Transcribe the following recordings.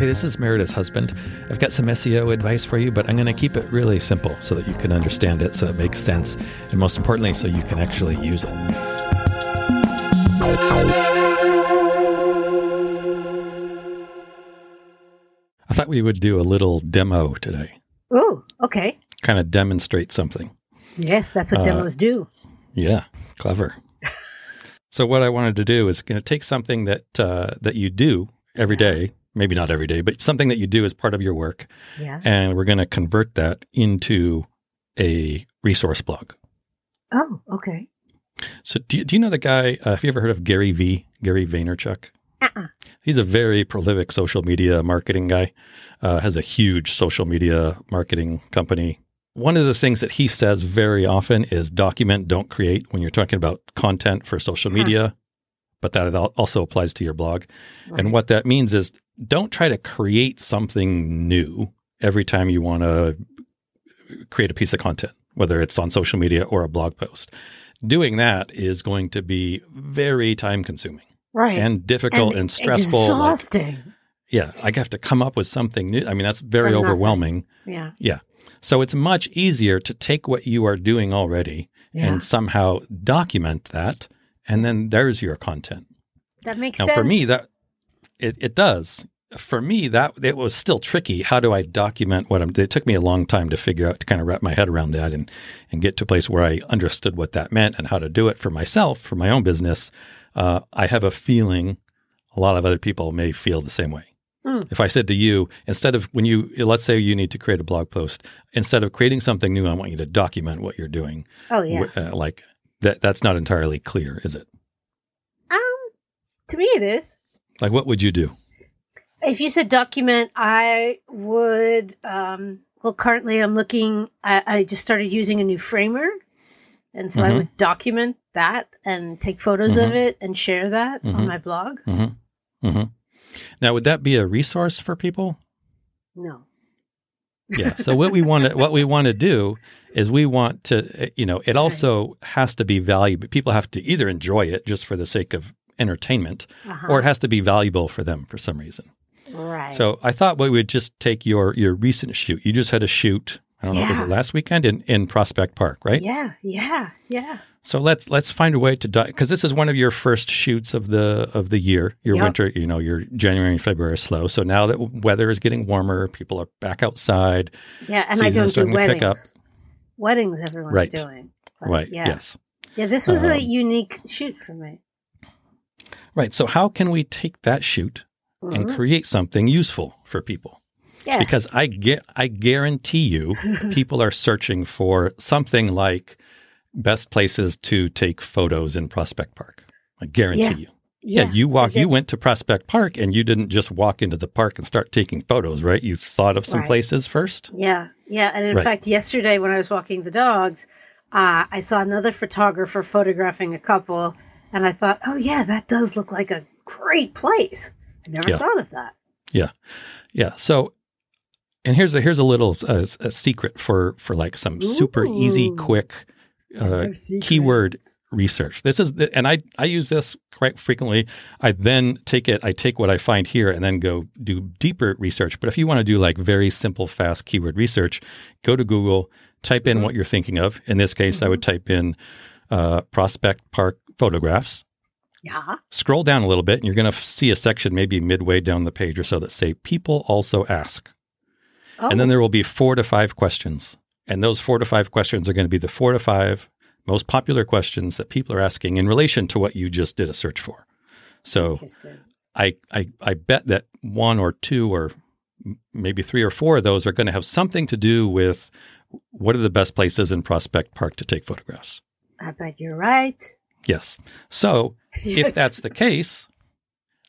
Hey, this is Meredith's husband. I've got some SEO advice for you, but I'm going to keep it really simple so that you can understand it, so it makes sense, and most importantly, so you can actually use it. I thought we would do a little demo today, Ooh, okay. kind of demonstrate something. Yes, that's what Uh, demos do. Yeah, clever. so what I wanted to do is going to take something that uh, that you do every day, maybe not every day, but something that you do as part of your work, Yeah. and we're going to convert that into a resource blog. Oh, okay. So do you, do you know the guy? Uh, have you ever heard of Gary V? Gary Vaynerchuk? Uh-uh. He's a very prolific social media marketing guy. Uh, has a huge social media marketing company. One of the things that he says very often is document, don't create when you're talking about content for social Huh. media, but that also applies to your blog. And what that means is don't try to create something new every time you want to create a piece of content, whether it's on social media or a blog post. Doing that is going to be very time consuming right. and difficult and, stressful. like- Exhausting. yeah, I have to come up with something new. I mean, that's very From nothing. overwhelming. yeah. Yeah. So it's much easier to take what you are doing already Yeah. and somehow document that, and then there's your content. that makes Now, sense. for me, that it, it does. For me, that it was still tricky. How do I document what I'm? It took me a long time to figure out to kind of wrap my head around that and and get to a place where I understood what that meant and how to do it for myself for my own business. Uh, I have a feeling a lot of other people may feel the same way. Mm. If I said to you, instead of when you let's say you need to create a blog post, instead of creating something new, I want you to document what you're doing. oh, yeah. Uh, like that, that's not entirely clear, is it? Um, to me, it is. Like, what would you do? If you said document, I would. Um, well, currently, I'm looking. I, I just started using a new framer, and so I Mhm. would document that and take photos of Mhm. it and share that Mhm. on my blog. Mm-hmm. Mm-hmm. Now, would that be a resource for people? No. Yeah. So what we want to what we want to do is we want to, uh, you know, it also has to be valuable. People have to either enjoy it just for the sake of entertainment, Uh-huh. or it has to be valuable for them for some reason. right. So I thought we would just take your your recent shoot. You just had a shoot. I don't know, was Yeah. it last weekend in, in Prospect Park, right? Yeah, yeah, yeah. So let's let's find a way to die because this is one of your first shoots of the of the year. Your Yep. winter, you know, your January and February are slow. So now that weather is getting warmer, people are back outside. Yeah, and I don't do weddings. up. Weddings everyone's Right. doing. Right. Yeah. Yes. Yeah, this was a Um, unique shoot for me. Right. So how can we take that shoot and Mhm. create something useful for people? Yes. Because I get I guarantee you people are searching for something like best places to take photos in Prospect Park. I guarantee Yeah. you. Yeah, you walk. You went to Prospect Park, and you didn't just walk into the park and start taking photos, right? You thought of some Right. places first. Yeah, yeah. And in Right. fact, yesterday when I was walking the dogs, uh, I saw another photographer photographing a couple, and I thought, oh, yeah, that does look like a great place. I never Yeah. thought of that. Yeah, yeah. So, and here's a here's a little uh, a secret for for like some super easy, quick uh, keyword research. This is, the, and I I use this quite frequently. I then take it, I take what I find here, and then go do deeper research. But if you want to do like very simple, fast keyword research, go to Google, type in what you're thinking of. In this case, I would type in uh, Prospect Park photographs. Yeah. Scroll down a little bit, and you're going to see a section maybe midway down the page or so that say "People also ask." Oh, And then oh. there will be four to five questions. And those four to five questions are going to be the four to five most popular questions that people are asking in relation to what you just did a search for. So. I, I, I bet that one or two or maybe three or four of those are going to have something to do with what are the best places in Prospect Park to take photographs. I bet you're right. Yes. So if that's the case,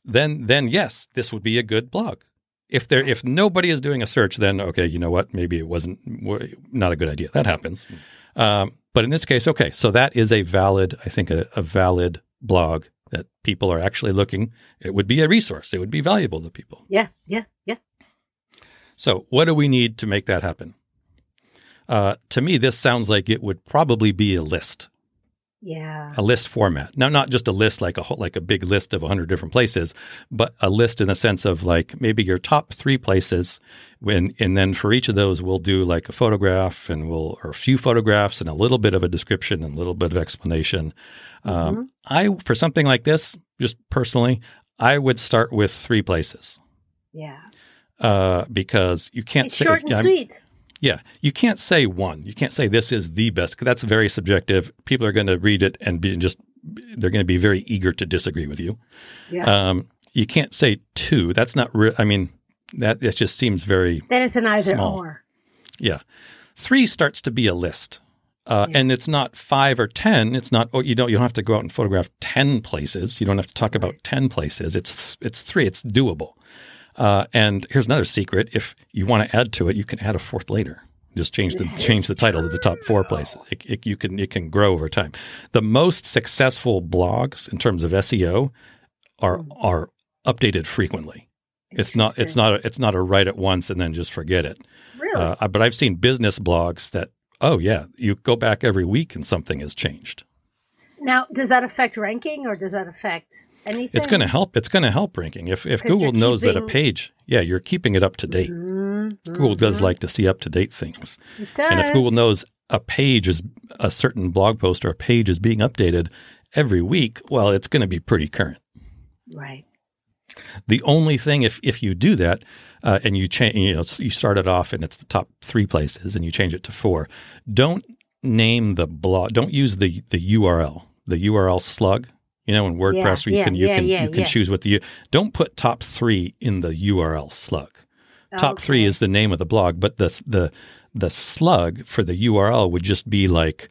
then then yes, this would be a good blog. If there if nobody is doing a search, then okay, you know what? Maybe it wasn't not a good idea. That happens. Um, but in this case, okay, so that is a valid, I think, a, a valid blog that people are actually looking. It would be a resource. It would be valuable to people. Yeah, yeah, yeah. So, what do we need to make that happen? Uh, to me, this sounds like it would probably be a list. Yeah. a list format. Now, not just a list like a whole, like a big list of 100 different places, but a list in the sense of like maybe your top three places. When and then for each of those, we'll do like a photograph and we'll or a few photographs and a little bit of a description and a little bit of explanation. Um, I for something like this, just personally, I would start with three places Yeah. uh, because you can't It's say short and I'm- sweet. Yeah, you can't say one. You can't say this is the best because that's very subjective. People are going to read it and be just they're going to be very eager to disagree with you. Yeah. Um, you can't say two. That's not. Re- I mean, that it just seems very then it's an either small. or. yeah. Three starts to be a list, uh, Yeah. and it's not five or ten. It's not. Oh, you don't. You don't have to go out and photograph ten places. You don't have to talk about ten places. It's it's three. It's doable. Uh, and here's another secret: if you want to add to it, you can add a fourth later. Just change the change the title to the top four place. It, it, you can it can grow over time. The most successful blogs in terms of SEO are Mm. are updated frequently. It's not it's not a, it's not a write it once and then just forget it. Really? Uh, but I've seen business blogs that oh yeah, you go back every week and something has changed. Now, does that affect ranking or does that affect anything? It's going to help. It's going to help ranking. If if Google you're knows that a page, yeah, you're keeping it up to date. Mhm, Google does like to see up to date things. It does. And if Google knows a page is a certain blog post or a page is being updated every week, well, it's going to be pretty current. Right. The only thing, if if you do that, uh, and you change, you know, you start it off and it's the top three places, and you change it to four, don't name the blog. Don't use the the URL, the URL slug. You know, in WordPress, Yeah, you yeah, can you yeah, can you can choose what the don't put top three in the URL slug. Top three is the name of the blog, but the the the slug for the URL would just be like,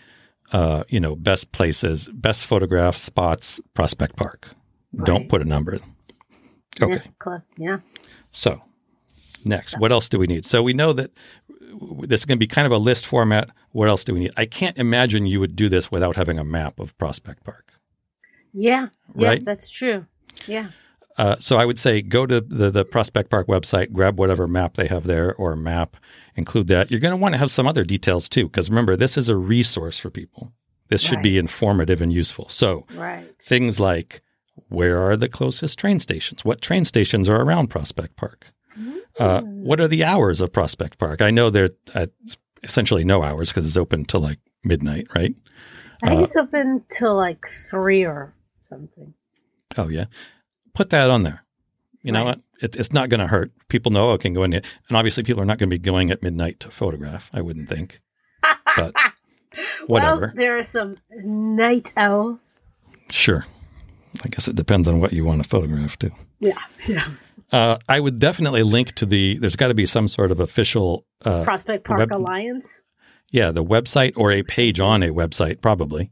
uh, you know, best places, best photograph spots, Prospect Park. Don't put a number. Okay. Yeah. So, next, what else do we need? So we know that this is going to be kind of a list format. What else do we need? I can't imagine you would do this without having a map of Prospect Park. Yeah. Yeah, Right? that's true. Yeah. Uh, so I would say go to the, the Prospect Park website, grab whatever map they have there or map, include that. You're going to want to have some other details too, because remember, this is a resource for people. This should be informative and useful. So Right. things like where are the closest train stations? What train stations are around Prospect Park? Uh, what are the hours of Prospect Park? I know they're at essentially no hours because it's open till like midnight, right? I think Uh, it's open till like three or something. Oh yeah, put that on there. You know Right. what? It, it's not going to hurt. People know it can go in, there. and obviously people are not going to be going at midnight to photograph. I wouldn't think. But whatever. Well, there are some night owls. Sure. I guess it depends on what you want to photograph too. Yeah. Yeah. Uh, I would definitely link to the. There's got to be some sort of official. Uh, Prospect Park web- Alliance. yeah, the website or a page on a website, probably.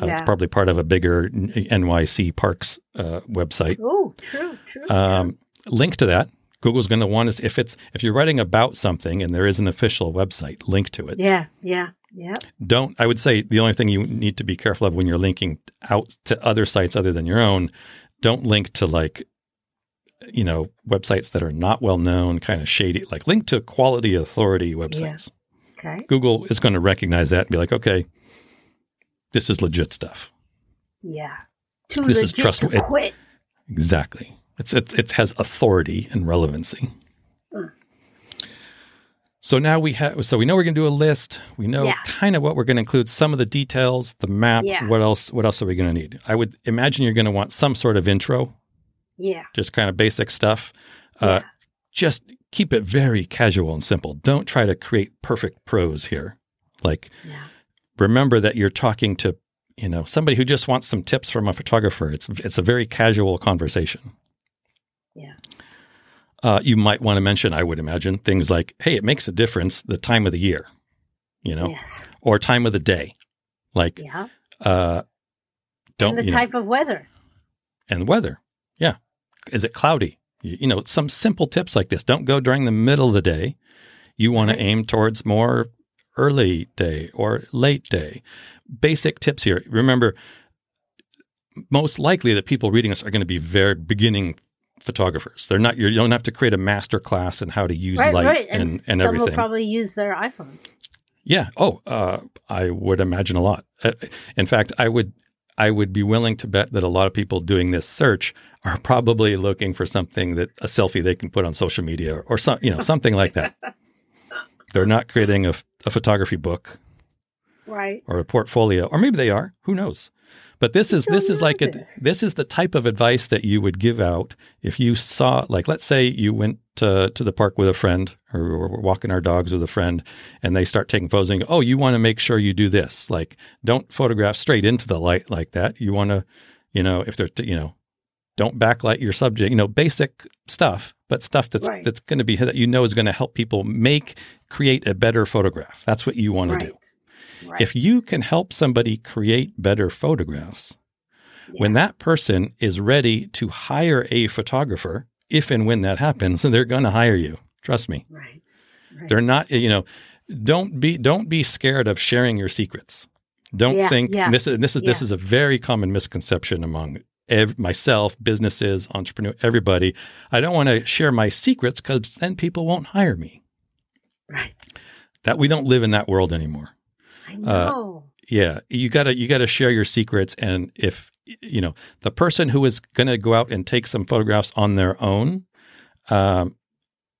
Uh, It's probably part of a bigger NYC Parks uh, website. Oh, true, true. Um, link to that. Google's going to want us if it's if you're writing about something and there is an official website, link to it. yeah, yeah, yeah. Don't. I would say the only thing you need to be careful of when you're linking out to other sites other than your own, don't link to like, you know, websites that are not well known, kind of shady. Like link to quality authority websites. Okay. Google is going to recognize that and be like, okay, this is legit stuff. Yeah. Too This is trustworthy. to quit. Exactly. It's it, it has authority and relevancy. Mm. So now we have so we know we're going to do a list. We know Yeah. kind of what we're going to include, some of the details, the map. Yeah. What else? What else are we going to need? I would imagine you're going to want some sort of intro, Yeah. just kind of basic stuff. Uh, yeah. Just keep it very casual and simple. Don't try to create perfect prose here. Like Yeah. remember that you're talking to you know somebody who just wants some tips from a photographer. It's it's a very casual conversation. Yeah. Uh, you might want to mention, I would imagine, things like, "Hey, it makes a difference the time of the year," you know, Yes. or time of the day. Like, Yeah. uh, don't and the you know, type of weather. and weather. Yeah, is it cloudy? You, you know, some simple tips like this. Don't go during the middle of the day. You want Right. to aim towards more early day or late day. Basic tips here. Remember, most likely that people reading this are going to be very beginning photographers. They're not. You don't have to create a master class in how to use Right, light right. and, And, and, some everything. will probably use their iPhones. Yeah. Oh, uh, I would imagine a lot. Uh, in fact, I would I would be willing to bet that a lot of people doing this search are probably looking for something that a selfie they can put on social media or some, you know, something like that. They're not creating a, a photography book, right, or a portfolio, or maybe they are. Who knows? But this is this is like a, this is the type of advice that you would give out if you saw like let's say you went to, to the park with a friend or we're walking our dogs with a friend and they start taking photos and go, oh you want to make sure you do this like don't photograph straight into the light like that you want to you know if they're you know don't backlight your subject you know basic stuff but stuff that's right. that's going to be that you know is going to help people make create a better photograph that's what you want right. to do Right. If you can help somebody create better photographs, yeah. when that person is ready to hire a photographer, if and when that happens, they're going to hire you. Trust me. Right. right. They're not, you know, don't be don't be scared of sharing your secrets. Don't yeah, think yeah. this is this is this is a very common misconception among ev- myself, businesses, entrepreneur, everybody. I don't want to share my secrets because then people won't hire me. Right. That we don't live in that world anymore. I uh, know. Uh, yeah, you gotta you gotta share your secrets, and if you know the person who is going to go out and take some photographs on their own, um,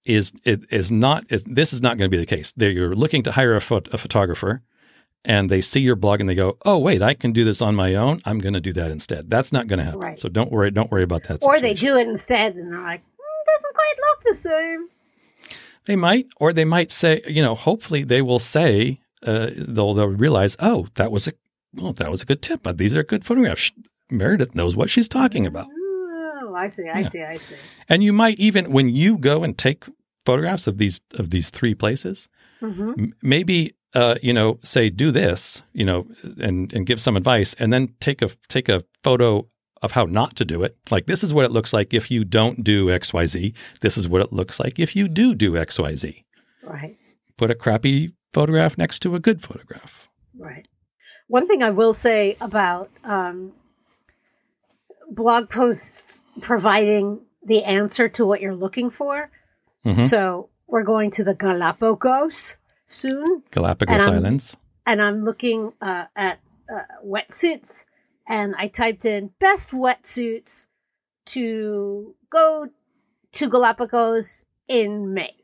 is it is not is, this is not going to be the case. They're, you're looking to hire a, a photographer, and they see your blog and they go, "Oh, wait, I can do this on my own. I'm going to do that instead." That's not going to happen. Right. So don't worry. Don't worry about that. Or situation. they do it instead, and they're like, mm, "Doesn't quite look the same." They might, or they might say, you know, hopefully they will say, uh, they'll they'll realize, oh, that was a well, that was a good tip. These are good photographs. Meredith knows what she's talking about. Oh, I see, I yeah. see, I see. And you might even when you go and take photographs of these of these three places, mm-hmm. m- maybe uh, you know, say do this, you know, and and give some advice, and then take a take a photo of how not to do it. Like this is what it looks like if you don't do X Y Z. This is what it looks like if you do do X Y Z. Right. Put a crappy photograph next to a good photograph. Right. One thing I will say about um, blog posts providing the answer to what you're looking for. Mm-hmm. So we're going to the Galapagos soon. Galapagos and Islands. And I'm looking uh, at uh, wetsuits, and I typed in best wetsuits to go to Galapagos in May.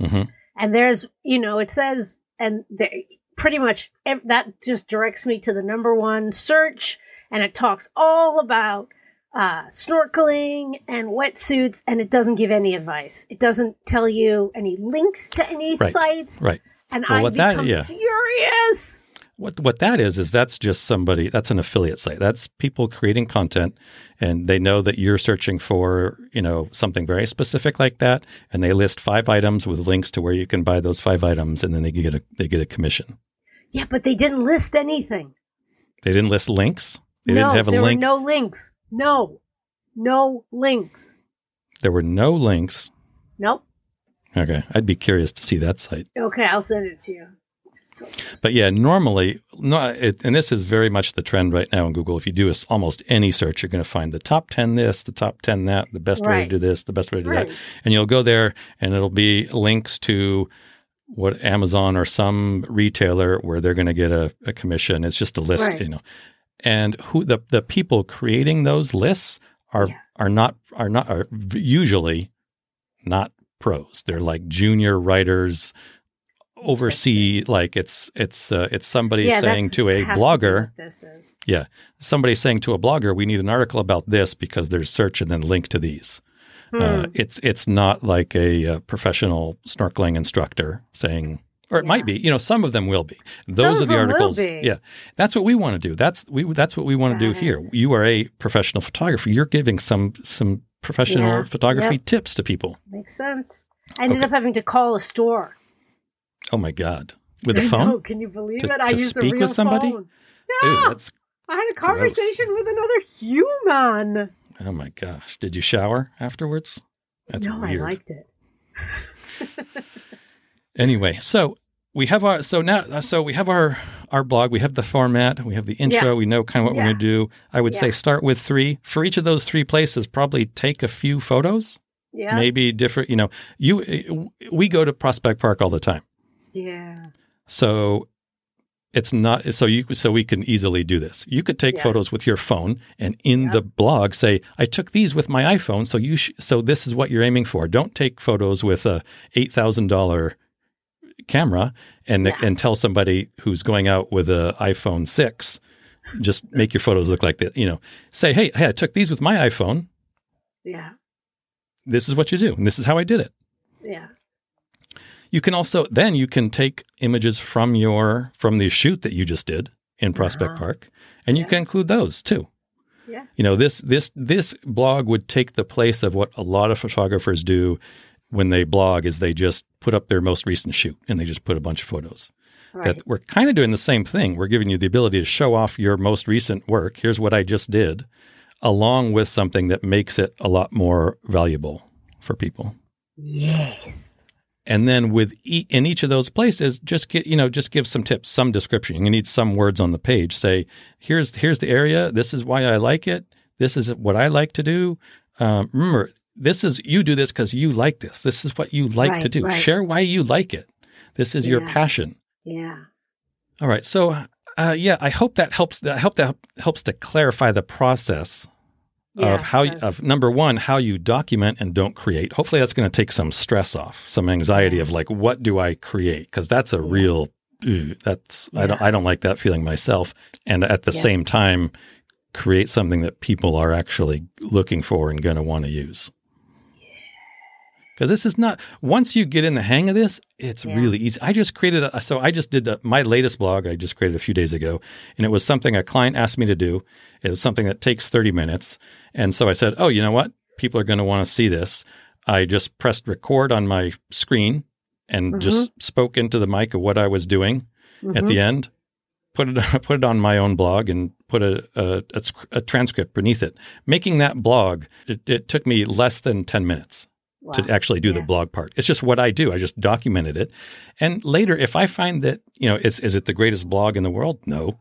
Mm-hmm. And there's, you know, it says, and they, pretty much that just directs me to the number one search, and it talks all about uh, snorkeling and wetsuits, and it doesn't give any advice. It doesn't tell you any links to any right. sites. Right. And well, I become that, yeah. furious. What what that is is that's just somebody that's an affiliate site. That's people creating content and they know that you're searching for, you know, something very specific like that and they list five items with links to where you can buy those five items and then they get a they get a commission. Yeah, but they didn't list anything. They didn't list links? They no, didn't have a there link. were no links. No. No links. There were no links. Nope. Okay. I'd be curious to see that site. Okay, I'll send it to you. But yeah, normally, no, it, and this is very much the trend right now in Google. If you do almost any search, you're going to find the top 10 this, the top 10 that, the best right. way to do this, the best way to do right. that. And you'll go there and it'll be links to what Amazon or some retailer where they're going to get a, a, commission. It's just a list, right. you know. And who the, the people creating those lists are yeah. are not are not are usually not pros. They're like junior writers oversee like it's it's uh, it's somebody yeah, saying to a blogger to yeah. Somebody saying to a blogger we need an article about this because there's search and then link to these. Uh, hmm. uh, it's it's not like a, a, professional snorkeling instructor saying or it yeah. might be you know some of them will be. Those some are the articles yeah. That's what we want to do. That's we that's what we want to do here. You are a professional photographer. You're giving some some professional yeah. photography yep. tips to people. Makes sense. I ended okay. up having to call a store Oh my god! With a phone? Know, can you believe to, it? I used speak a real with somebody. Phone. Yeah, I had a conversation gross. with another human. Oh my gosh! Did you shower afterwards? That's no, weird. I liked it. anyway, so we have our so now uh, so we have our our blog. We have the format. We have the intro. Yeah. We know kind of what yeah. we're going to do. I would yeah. say start with three for each of those three places. Probably take a few photos. Yeah. Maybe different. You know, you we go to Prospect Park all the time. Yeah. So it's not so you so we can easily do this. You could take Yeah. photos with your phone and in Yep. the blog say, "I took these with my iPhone, so you sh- so this is what you're aiming for. Don't take photos with a eight thousand dollar camera and Yeah. and tell somebody who's going out with a iPhone six, just make your photos look like that. You know, say, hey, hey, I took these with my iPhone. Yeah. This is what you do, and this is how I did it. Yeah. You can also then you can take images from your from the shoot that you just did in Prospect Uh-huh. Park, and you can include those too. Yeah. You know this this this blog would take the place of what a lot of photographers do when they blog is they just put up their most recent shoot and they just put a bunch of photos. Right. That we're kind of doing the same thing. We're giving you the ability to show off your most recent work. Here's what I just did, along with something that makes it a lot more valuable for people. Yes. And then with e- in each of those places, just get you know just give some tips, some description. You need some words on the page. Say here's here's the area. This is why I like it. This is what I like to do. Um, remember, this is you do this because you like this. This is what you like to do. right. Share why you like it. This is your passion. Yeah. All right. So uh, yeah, I hope that helps. I hope that helps to clarify the process Yeah, of how it of number one how you document and don't create. Hopefully, that's going to take some stress off, some anxiety of like, what do I create? Because that's a real. ugh, that's I don't I don't like that feeling myself. And at the Yeah. same time, create something that people are actually looking for and going to want to use. Because this is not once you get in the hang of this, it's Yeah. really easy. I just created a so I just did a, my latest blog. I just created a few days ago, and it was something a client asked me to do. It was something that takes thirty minutes, and so I said, "Oh, you know what? People are going to want to see this." I just pressed record on my screen and just spoke into the mic of what I was doing at Mhm. the end. Put it put it on my own blog and put a, a, a a transcript beneath it. Making that blog, it, it took me less than ten minutes Wow. to actually do the blog part. It's just what I do. I just documented it. And later, if I find that, you know, is, is it the greatest blog in the world? No.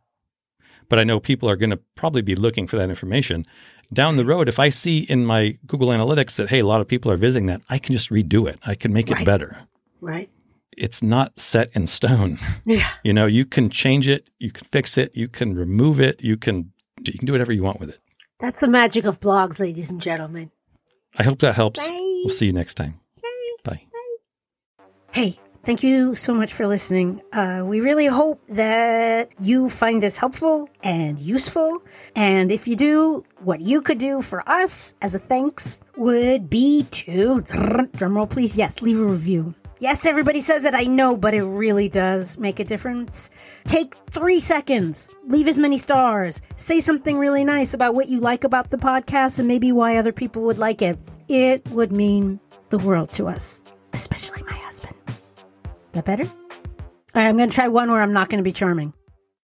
But I know people are going to probably be looking for that information. Down the road, if I see in my Google Analytics that, hey, a lot of people are visiting that, I can just redo it. I can make it better. Right. It's not set in stone. Yeah. You know, you can change it, you can fix it, you can remove it, you can you can do whatever you want with it. That's the magic of blogs, ladies and gentlemen. I hope that helps. Bye. We'll see you next time. Bye. Hey, thank you so much for listening. Uh, we really hope that you find this helpful and useful. And if you do, what you could do for us as a thanks would be to, drumroll please, yes, leave a review. Yes, everybody says it, I know, but it really does make a difference. Take three seconds, leave as many stars, say something really nice about what you like about the podcast and maybe why other people would like it. It would mean the world to us, especially my husband. That better? All right, I'm going to try one where I'm not going to be charming.